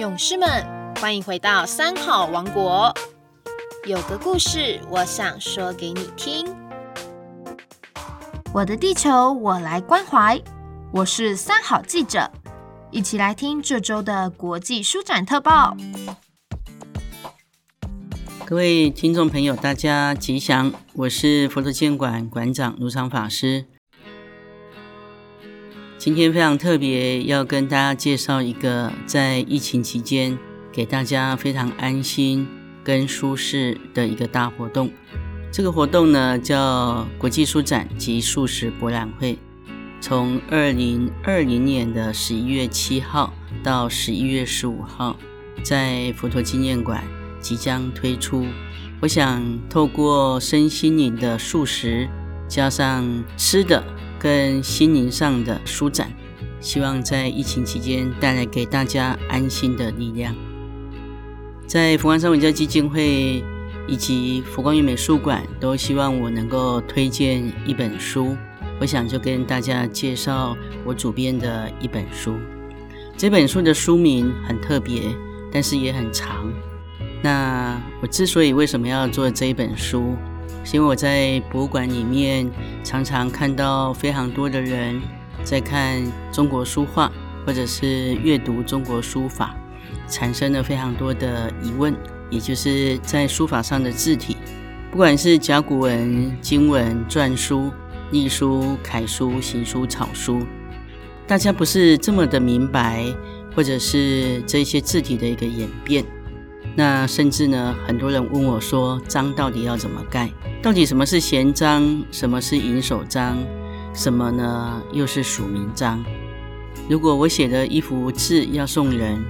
勇士们，欢迎回到三好王国。有个故事，我想说给你听。我的地球，我来关怀。我是三好记者，一起来听这周的国际书展特报。各位听众朋友，大家吉祥！我是佛陀纪念馆馆长卢常法师。今天非常特别，要跟大家介绍一个在疫情期间给大家非常安心跟舒适的一个大活动。这个活动呢叫国际书展及素食博览会，从二零二零年的十一月七号到十一月十五号，在佛陀纪念馆即将推出。我想透过身心灵的素食，加上吃的。跟心灵上的舒展，希望在疫情期间带来给大家安心的力量。在佛光山文教基金会以及佛光园美术馆都希望我能够推荐一本书，我想就跟大家介绍我主编的一本书。这本书的书名很特别，但是也很长。那我之所以为什么要做这一本书？是因为我在博物馆里面常常看到非常多的人在看中国书画，或者是阅读中国书法，产生了非常多的疑问，也就是在书法上的字体，不管是甲骨文、经文、篆书、隶书、楷书、行书、草书，大家不是这么的明白，或者是这些字体的一个演变。那甚至呢，很多人问我说：“章到底要怎么盖？到底什么是闲章？什么是银手章？什么呢？又是署名章？如果我写的一幅字要送人，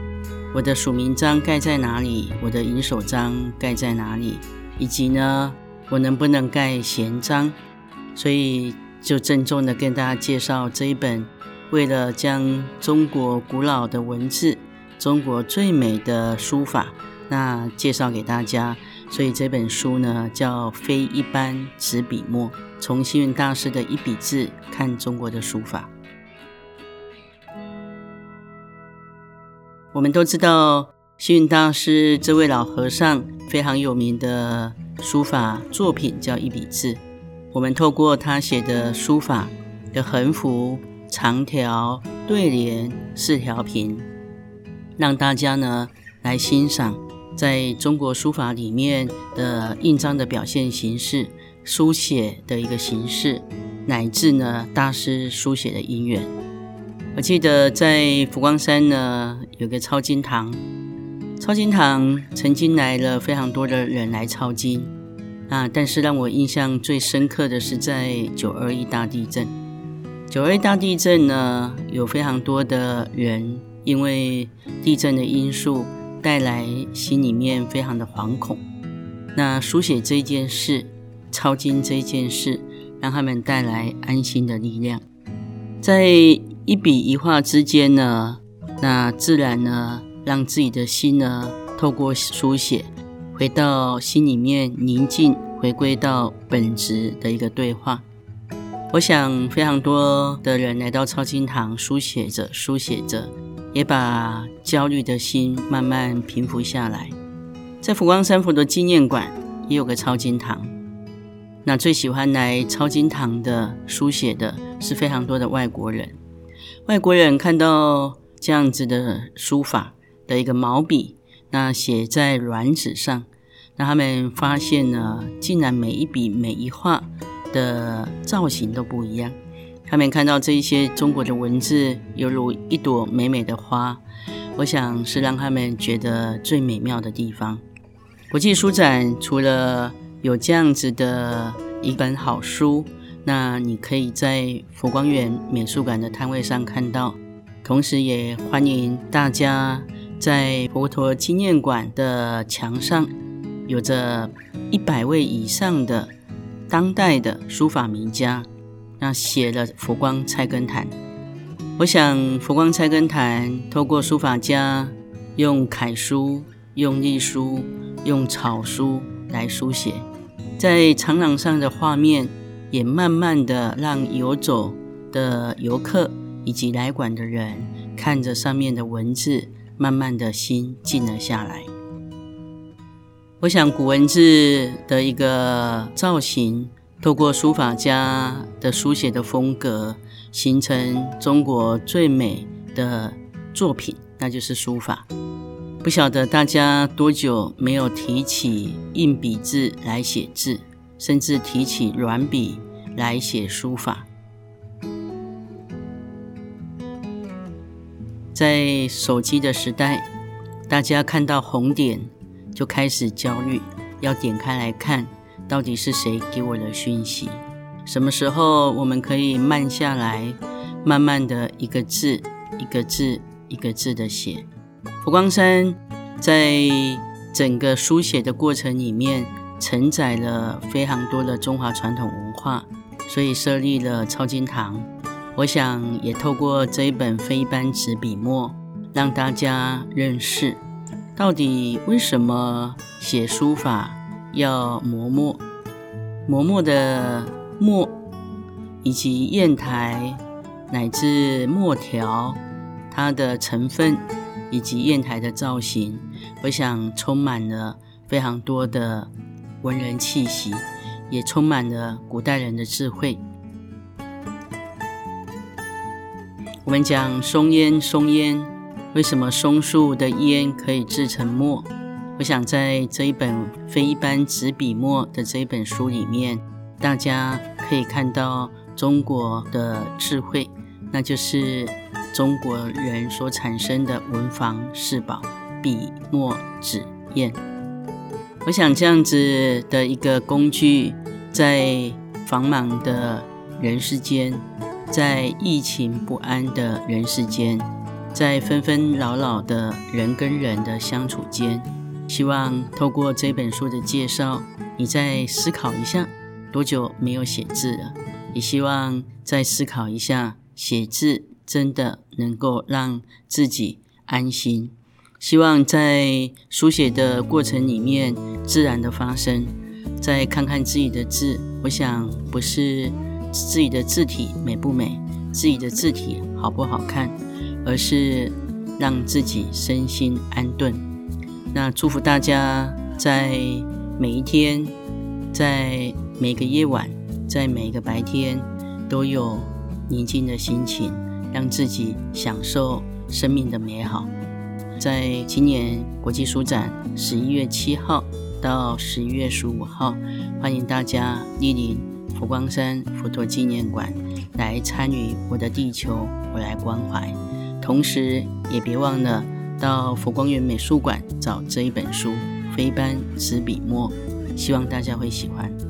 我的署名章盖在哪里？我的银手章盖在哪里？以及呢，我能不能盖闲章？所以就郑重的跟大家介绍这一本，为了将中国古老的文字、中国最美的书法。”那介绍给大家，所以这本书呢叫《非一般执笔墨》，从星云大师的一笔字看中国的书法。我们都知道，星云大师这位老和尚非常有名的书法作品叫一笔字。我们透过他写的书法的横幅、长条、对联、四条屏，让大家呢来欣赏。在中国书法里面的印章的表现形式、书写的一个形式，乃至呢大师书写的因缘。我记得在佛光山呢有个抄经堂，抄经堂曾经来了非常多的人来抄经啊，但是让我印象最深刻的是在九二一大地震。九二一大地震呢，有非常多的人因为地震的因素。带来心里面非常的惶恐。那书写这件事，抄经这件事，让他们带来安心的力量。在一笔一画之间呢，那自然呢，让自己的心呢，透过书写，回到心里面宁静，回归到本质的一个对话。我想，非常多的人来到抄经堂，书写着，书写着。也把焦虑的心慢慢平复下来。在福光山佛的纪念馆也有个抄经堂，那最喜欢来抄经堂的书写的是非常多的外国人。外国人看到这样子的书法的一个毛笔，那写在软纸上，那他们发现呢，竟然每一笔每一画的造型都不一样。他们看到这一些中国的文字，犹如一朵美美的花，我想是让他们觉得最美妙的地方。国际书展除了有这样子的一本好书，那你可以在佛光园美术馆的摊位上看到，同时也欢迎大家在佛陀纪念馆的墙上，有着一百位以上的当代的书法名家。那写了《佛光菜根谭》，我想《佛光菜根谭》透过书法家用楷书、用隶书、用草书来书写，在长廊上的画面，也慢慢的让游走的游客以及来馆的人看着上面的文字，慢慢的心静了下来。我想古文字的一个造型，透过书法家的书写的风格，形成中国最美的作品，那就是书法。不晓得大家多久没有提起硬笔字来写字，甚至提起软笔来写书法。在手机的时代，大家看到红点就开始焦虑，要点开来看，到底是谁给我的讯息？什么时候我们可以慢下来，慢慢的一个字一个字一个字的写？佛光山在整个书写的过程里面，承载了非常多的中华传统文化，所以设立了抄经堂。我想也透过这一本非一般纸笔墨，让大家认识到底为什么写书法要磨墨，磨墨的墨以及砚台乃至墨条它的成分以及砚台的造型，我想充满了非常多的文人气息，也充满了古代人的智慧。我们讲松烟，松烟，为什么松树的烟可以制成墨？我想在这一本非一般纸笔墨的这一本书里面，大家可以看到中国的智慧，那就是中国人所产生的文房四宝：笔、墨、纸、砚。我想这样子的一个工具，在繁忙的人世间。在疫情不安的人世间，在纷纷扰扰的人跟人的相处间，希望透过这本书的介绍，你再思考一下，多久没有写字了？也希望再思考一下，写字真的能够让自己安心。希望在书写的过程里面，自然的发生。再看看自己的字，我想不是。自己的字体美不美，自己的字体好不好看，而是让自己身心安顿。那祝福大家在每一天，在每个夜晚，在每个白天，都有宁静的心情，让自己享受生命的美好。在今年国际书展十一月七号到十一月十五号，欢迎大家莅临。佛光山佛陀纪念馆来参与我的地球，我来关怀。同时，也别忘了到佛光园美术馆找这一本书《飞斑纸笔墨》，希望大家会喜欢。